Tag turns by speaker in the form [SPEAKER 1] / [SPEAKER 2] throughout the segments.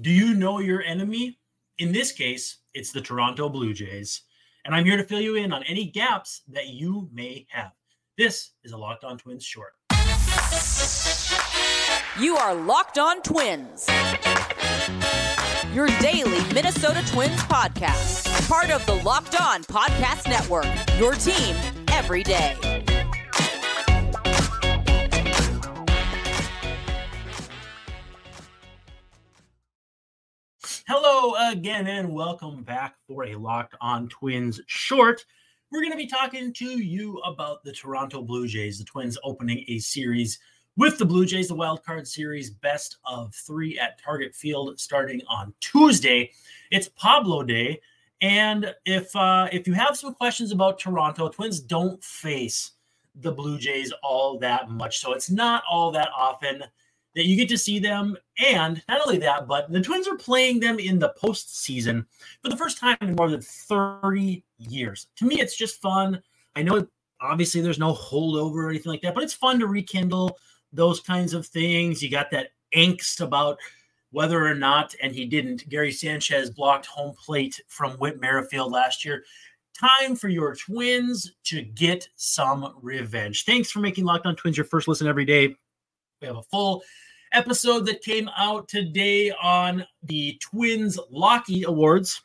[SPEAKER 1] Do you know your enemy? In this case, it's the Toronto Blue Jays. And I'm here to fill you in on any gaps that you may have. This is a Locked On Twins short.
[SPEAKER 2] You are Locked On Twins, your daily Minnesota Twins podcast, part of the Locked On Podcast Network, your team every day.
[SPEAKER 1] Hello again, and welcome back for a Locked On Twins short. We're going to be talking to you about the Toronto Blue Jays, the Twins opening a series with the Blue Jays, the Wild Card Series best of three at Target Field starting on Tuesday. It's Pablo Day, and if uh, if you have some questions about Toronto, Twins don't face the Blue Jays all that much, so it's not all that often that you get to see them. And not only that, but the Twins are playing them in the postseason for the first time in more than 30 years. To me, it's just fun. I know obviously there's no holdover or anything like that, but it's fun to rekindle those kinds of things. You got that angst about whether or not, and he didn't, Gary Sanchez blocked home plate from Whit Merrifield last year. Time for your twins to get some revenge. Thanks for making Locked On Twins your first listen every day. We have a full episode that came out today on the Twins Locky Awards.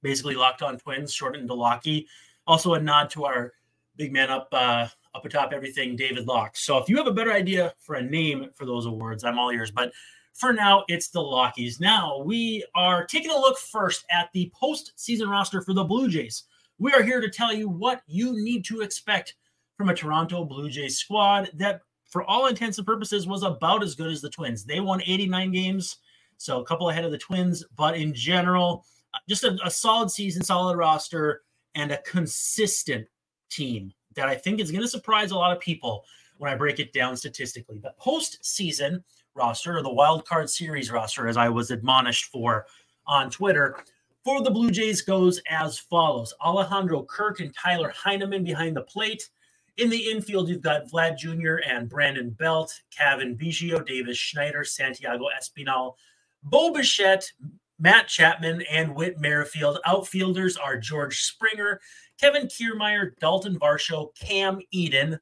[SPEAKER 1] Basically, Locked On Twins, shortened to Locky. Also, a nod to our big man up uh, up atop everything, David Locke. So, if you have a better idea for a name for those awards, I'm all ears. But for now, it's the Lockies. Now we are taking a look first at the postseason roster for the Blue Jays. We are here to tell you what you need to expect from a Toronto Blue Jays squad that for all intents and purposes, was about as good as the Twins. They won 89 games, so a couple ahead of the Twins, but in general, uh, just a, a solid season, solid roster, and a consistent team that I think is going to surprise a lot of people when I break it down statistically. The postseason roster, or the wild card series roster, as I was admonished for on Twitter, for the Blue Jays goes as follows Alejandro Kirk and Tyler Heineman behind the plate. In the infield, you've got Vlad Jr. and Brandon Belt, Cavan Biggio, Davis Schneider, Santiago Espinal, Bo Bichette, Matt Chapman, and Whit Merrifield. Outfielders are George Springer, Kevin Kiermaier, Dalton Varsho, Cam Eden.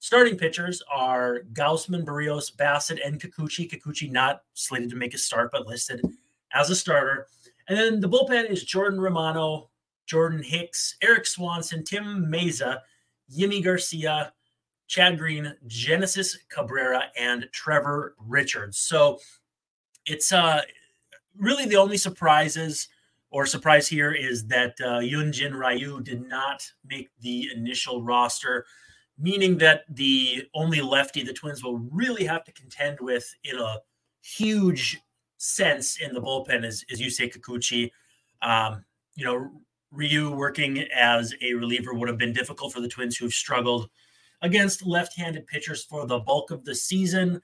[SPEAKER 1] Starting pitchers are Gausman, Berrios, Bassitt, and Kikuchi. Kikuchi not slated to make a start, but listed as a starter. And then the bullpen is Jordan Romano, Jordan Hicks, Erik Swanson, Tim Mayza, Yimi Garcia, Chad Green, Genesis Cabrera, and Trevor Richards. So it's uh, really the only surprises or surprise here is that uh, Hyunjin Ryu did not make the initial roster, meaning that the only lefty the Twins will really have to contend with in a huge sense in the bullpen is, is Yusei Kikuchi. Um, you know, Ryu working as a reliever would have been difficult for the Twins, who have struggled against left-handed pitchers for the bulk of the season.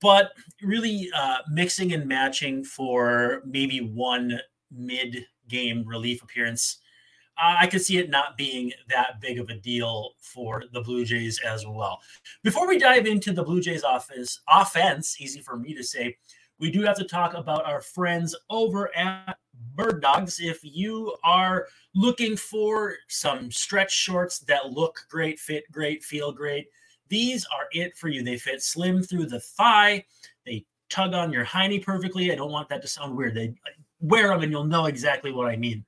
[SPEAKER 1] But really uh, mixing and matching for maybe one mid-game relief appearance, uh, I could see it not being that big of a deal for the Blue Jays as well. Before we dive into the Blue Jays office offense, easy for me to say, we do have to talk about our friends over at Bird Dogs. If you are looking for some stretch shorts that look great, fit great, feel great, these are it for you. They fit slim through the thigh. They tug on your hiney perfectly. I don't want that to sound weird. They wear them and you'll know exactly what I mean.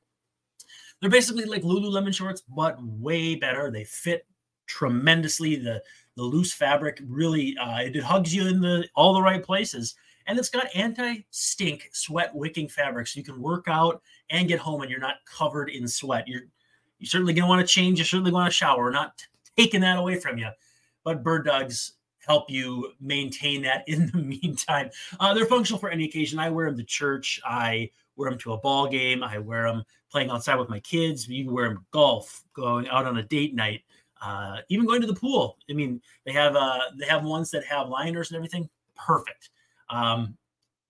[SPEAKER 1] They're basically like Lululemon shorts, but way better. They fit tremendously. The the loose fabric really uh, it hugs you in the all the right places and it's got anti-stink sweat wicking fabric so you can work out and get home and you're not covered in sweat. You're you certainly gonna want to change. You certainly want to shower. We're not taking that away from you but bird dogs help you maintain that in the meantime. Uh, they're functional for any occasion. I wear them to church. I wear them to a ball game. I wear them playing outside with my kids. You can wear them golf going out on a date night uh, even going to the pool. I mean they have uh, they have ones that have liners and everything. Perfect um,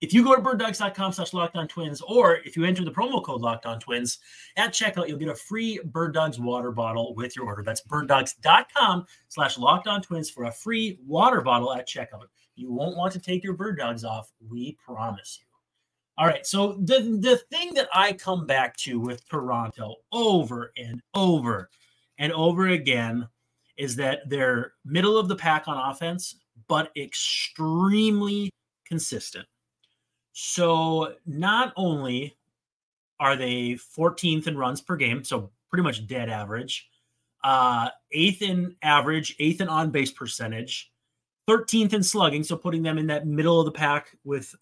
[SPEAKER 1] if you go to birddogs.com slash lockdown twins, or if you enter the promo code lockdown twins at checkout, you'll get a free Bird Dogs water bottle with your order. That's birddogs.com slash lockdown twins for a free water bottle at checkout. You won't want to take your bird dogs off. We promise you. All right. So the the thing that I come back to with Toronto over and over and over again is that they're middle of the pack on offense, but extremely consistent. So not only are they 14th in runs per game, so pretty much dead average, uh, eighth in average, eighth in on base percentage, 13th in slugging, so putting them in that middle of the pack with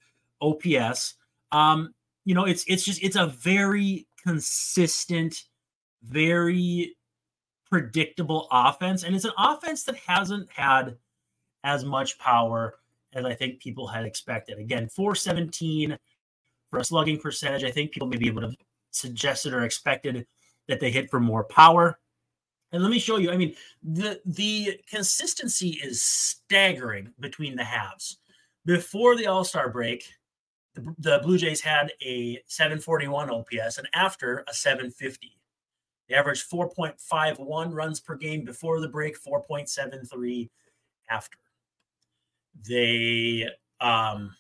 [SPEAKER 1] OPS. Um, you know, it's it's just it's a very consistent, very predictable offense, and it's an offense that hasn't had as much power as I think people had expected. Again, 417 for a slugging percentage. I think people maybe would have suggested or expected that they hit for more power. And let me show you. I mean, the the consistency is staggering between the halves. Before the All Star break, the, the, Blue Jays had a 741 OPS, and after a 750. They averaged 4.51 runs per game before the break, 4.73 after. They um,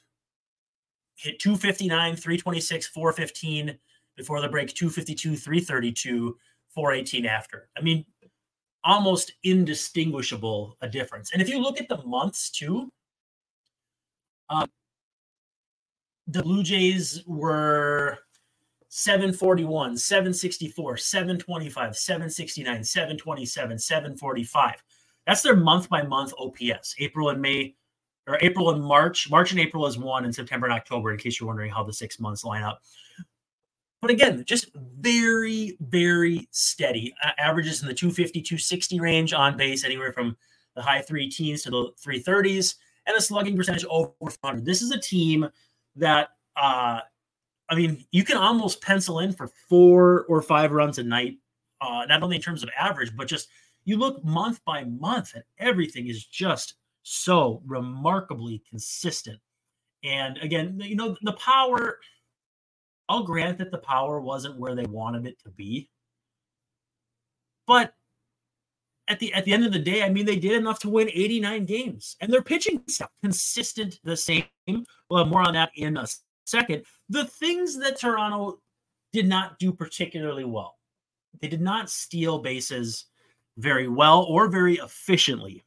[SPEAKER 1] hit 259, 326, 415 before the break, 252, 332, 418 after. I mean, almost indistinguishable a difference. And if you look at the months too, um, the Blue Jays were 741, 764, 725, 769, 727, 745. That's their month by month OPS. April and May, or April and March. March and April is one, and September and October, in case you're wondering how the six months line up. But again, just very, very steady. Uh, averages in the 250, 260 range on base, anywhere from the high three teens to the 330s, and a slugging percentage over 100. This is a team that, uh, I mean, you can almost pencil in for four or five runs a night, uh, not only in terms of average, but just you look month by month, and everything is just so remarkably consistent. And again, you know, the power I'll grant that the power wasn't where they wanted it to be. But at the at the end of the day, I mean, they did enough to win 89 games, and their pitching stuff consistent the same. We'll have more on that in a second. The things that Toronto did not do particularly well, they did not steal bases very well or very efficiently.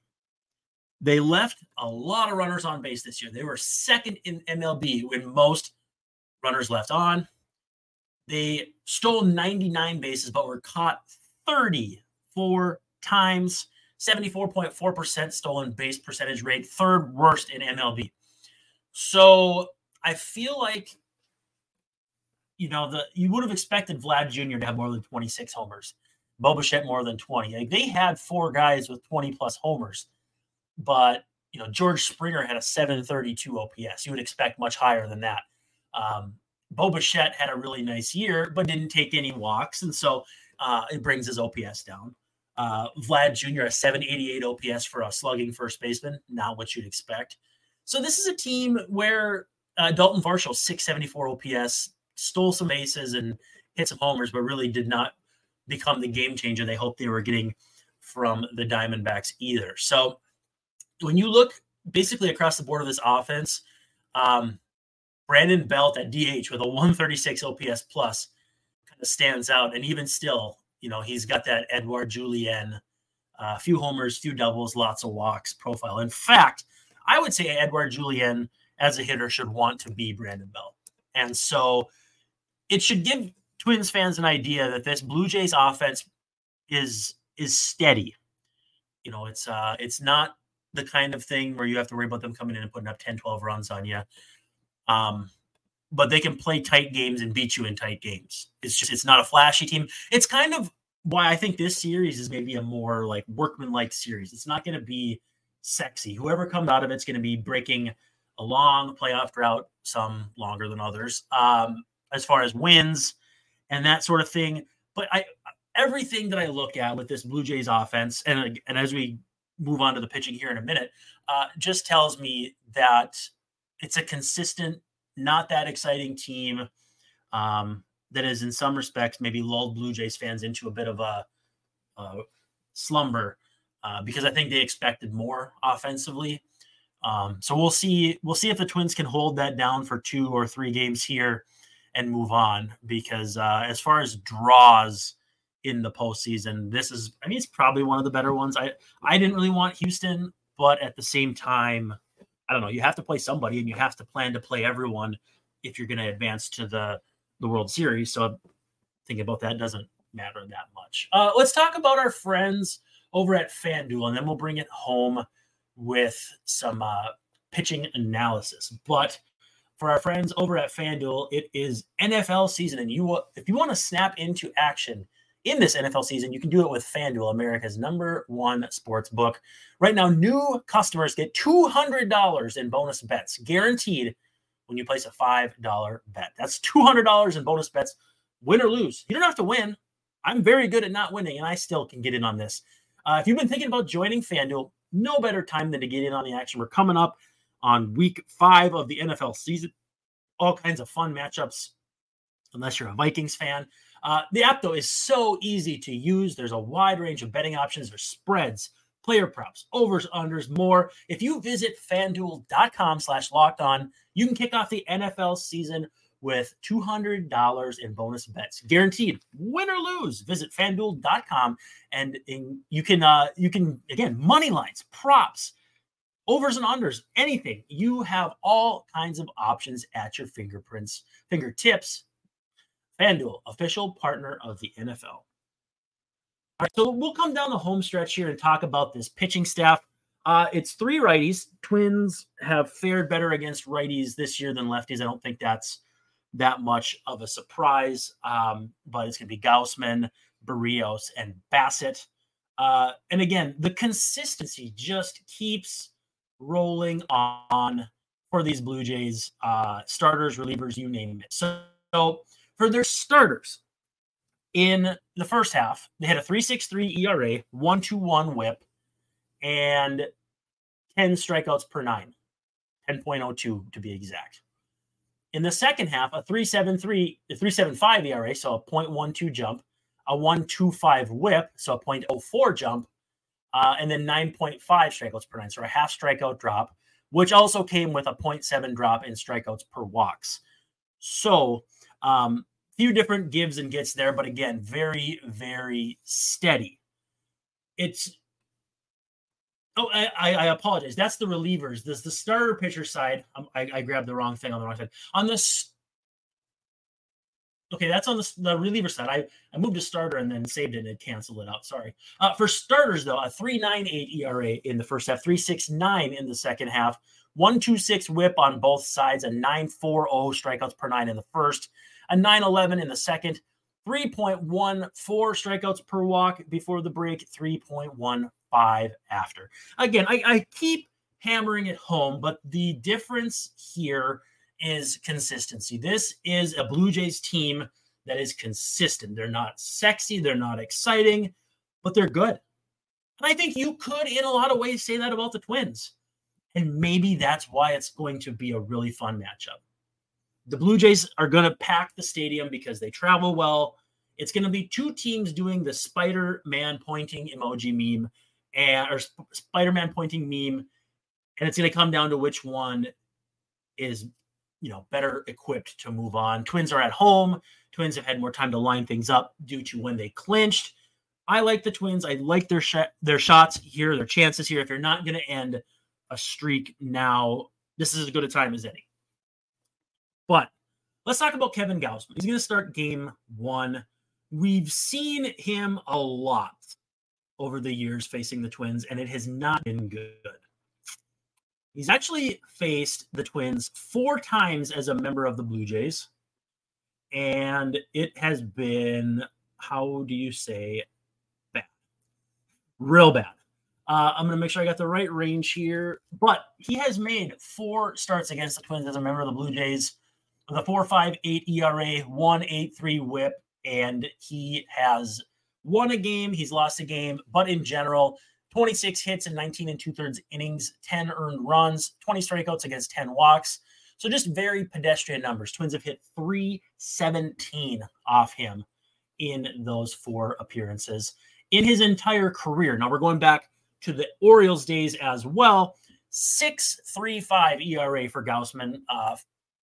[SPEAKER 1] They left a lot of runners on base this year. They were second in MLB when most runners left on. They stole 99 bases, but were caught 34 times, 74.4% stolen base percentage rate, third worst in MLB. So I feel like, you know, the you would have expected Vlad Jr. to have more than 26 homers, Bo Bichette more than 20. Like they had four guys with 20 plus homers, but you know George Springer had a 732 OPS. You would expect much higher than that. Um, Bo Bichette had a really nice year, but didn't take any walks. And so uh, it brings his OPS down. Uh, Vlad Jr., a 788 OPS for a slugging first baseman, not what you'd expect. So this is a team where uh, Dalton Varsho, 674 OPS, stole some bases and hit some homers, but really did not become the game changer they hoped they were getting from the Diamondbacks either. So when you look basically across the board of this offense, um, Brandon Belt at DH with a 136 OPS plus kind of stands out. And even still, you know, he's got that Edouard Julien, a uh, few homers, few doubles, lots of walks profile. In fact, I would say Edouard Julien as a hitter should want to be Brandon Belt. And so it should give Twins fans an idea that this Blue Jays offense is is steady. You know, it's uh it's not the kind of thing where you have to worry about them coming in and putting up 10, 12 runs on you. Um, but they can play tight games and beat you in tight games. It's just it's not a flashy team. It's kind of why I think this series is maybe a more like workman-like series. It's not going to be sexy. Whoever comes out of it's going to be breaking a long playoff drought, some longer than others, um, as far as wins and that sort of thing. But I everything that I look at with this Blue Jays offense, and and as we move on to the pitching here in a minute, uh, just tells me that it's a consistent, not that exciting team um, that is, in some respects, maybe lulled Blue Jays fans into a bit of a, a slumber uh, because I think they expected more offensively. Um, so we'll see. We'll see if the Twins can hold that down for two or three games here and move on. Because uh, as far as draws in the postseason, this is. I mean, it's probably one of the better ones. I I didn't really want Houston, but at the same time, I don't know. You have to play somebody, and you have to plan to play everyone if you're going to advance to the the World Series. So thinking about that doesn't matter that much. Uh, let's talk about our friends over at FanDuel, and then we'll bring it home with some uh, pitching analysis. But for our friends over at FanDuel, it is NFL season, and you if you want to snap into action in this NFL season, you can do it with FanDuel, America's number one sports book. Right now, new customers get $200 in bonus bets guaranteed when you place a $5 bet. That's $200 in bonus bets, win or lose. You don't have to win. I'm very good at not winning, and I still can get in on this. Uh, if you've been thinking about joining FanDuel, no better time than to get in on the action. We're coming up on week five of the NFL season. All kinds of fun matchups, unless you're a Vikings fan. Uh, the app, though, is so easy to use. There's a wide range of betting options. There's spreads, player props, overs, unders, more. If you visit fanduel.com slash locked on, you can kick off the NFL season with $200 in bonus bets guaranteed win or lose visit fanduel.com and you can uh you can again money lines props overs and unders anything you have all kinds of options at your fingerprints fingertips fanduel official partner of the nfl all right so we'll come down the home stretch here and talk about this pitching staff uh, it's three righties. Twins have fared better against righties this year than lefties. I don't think that's that much of a surprise. Um, but it's going to be Gausman, Berrios, and Bassitt. Uh, and again, the consistency just keeps rolling on for these Blue Jays uh, starters, relievers, you name it. So, so for their starters, in the first half, they had a 3.63 ERA, 1.21 WHIP, and 10 strikeouts per nine, 10.02 to be exact. In the second half, a 373, a 375 ERA, so a 0.12 jump, a 125 whip, so a 0.04 jump, uh, and then 9.5 strikeouts per nine, so a half strikeout drop, which also came with a 0.7 drop in strikeouts per walks. So, um, few different gives and gets there, but again, very, very steady. It's Oh, I, I, apologize. That's the relievers. This the starter pitcher side. Um, I, I grabbed the wrong thing on the wrong side. On this, okay, that's on the, the reliever side. I, I moved to starter and then saved it and canceled it out. Sorry. Uh, for starters, though, a 3.98 ERA in the first half, 3.69 in the second half, 1.26 WHIP on both sides, a 9.40 strikeouts per nine in the first, a 9.11 in the second, 3.14 strikeouts per walk before the break, 3.15 after. Again, I, I keep hammering it home, but the difference here is consistency. This is a Blue Jays team that is consistent. They're not sexy, they're not exciting, but they're good. And I think you could, in a lot of ways, say that about the Twins. And maybe that's why it's going to be a really fun matchup. The Blue Jays are going to pack the stadium because they travel well. It's going to be two teams doing the Spider Man pointing emoji meme and or Spider-Man pointing meme, and it's going to come down to which one is you know better equipped to move on. Twins are at home. Twins have had more time to line things up due to when they clinched. I like the Twins. I like their sh- their shots here, their chances here. If you're not going to end a streak now, this is as good a time as any. But let's talk about Kevin Gausman. He's going to start game one. We've seen him a lot over the years facing the Twins, and it has not been good. He's actually faced the Twins four times as a member of the Blue Jays, and it has been, how do you say, bad? Real bad. Uh, I'm going to make sure I got the right range here, but he has made four starts against the Twins as a member of the Blue Jays with a 4.58 ERA, 1.83 WHIP, and he has won a game, he's lost a game, but in general, 26 hits in 19 and two thirds innings, 10 earned runs, 20 strikeouts against 10 walks. So just very pedestrian numbers. Twins have hit 317 off him in those four appearances in his entire career. Now we're going back to the Orioles days as well. 6.35 ERA for Gausman. Uh,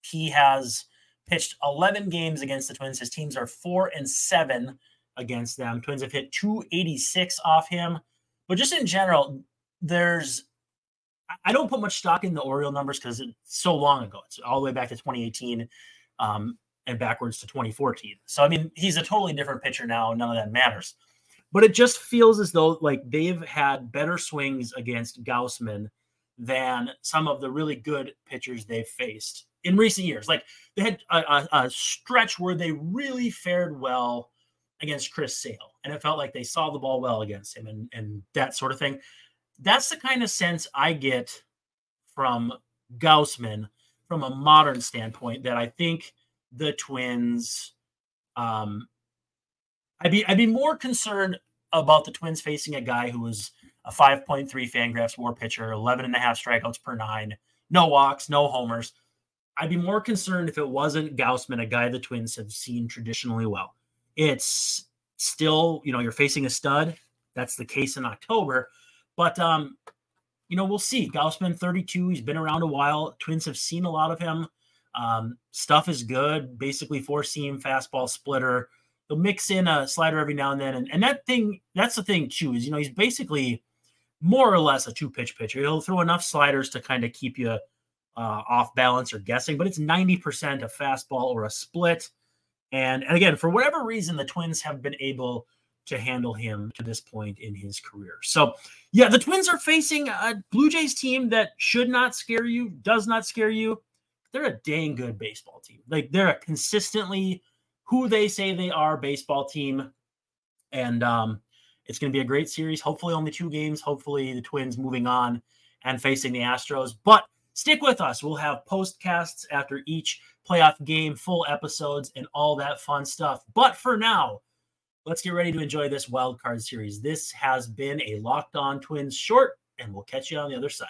[SPEAKER 1] he has pitched 11 games against the Twins. His teams are four and seven against them. Twins have hit 286 off him. But just in general, there's I don't put much stock in the Oriole numbers because it's so long ago. It's all the way back to 2018 um, and backwards to 2014. So I mean, he's a totally different pitcher now. None of that matters. But it just feels as though like they've had better swings against Gausman than some of the really good pitchers they've faced in recent years. Like they had a, a, a stretch where they really fared well against Chris Sale, and it felt like they saw the ball well against him, and and that sort of thing. That's the kind of sense I get from Gausman from a modern standpoint that I think the Twins. Um, I'd be I'd be more concerned about the Twins facing a guy who was a 5.3 Fangraphs WAR pitcher, 11 and a half strikeouts per nine, no walks, no homers. I'd be more concerned if it wasn't Gausman, a guy the Twins have seen traditionally well. It's still, you know, you're facing a stud. That's the case in October. But, um, you know, we'll see. Gausman, 32. He's been around a while. Twins have seen a lot of him. Um, stuff is good. Basically, four seam fastball splitter. He'll mix in a slider every now and then. And, and that thing, that's the thing, too, is, you know, he's basically more or less a two pitch pitcher. He'll throw enough sliders to kind of keep you uh, off balance or guessing, but it's 90% a fastball or a split. And, and again, for whatever reason, the Twins have been able to handle him to this point in his career. So, yeah, the Twins are facing a Blue Jays team that should not scare you, does not scare you. They're a dang good baseball team. Like they're a consistently who they say they are baseball team. And um, it's going to be a great series. Hopefully, only two games. Hopefully, the Twins moving on and facing the Astros. But stick with us. We'll have postcasts after each playoff game, full episodes, and all that fun stuff. But for now, let's get ready to enjoy this wild card series. This has been a Locked On Twins short, and we'll catch you on the other side.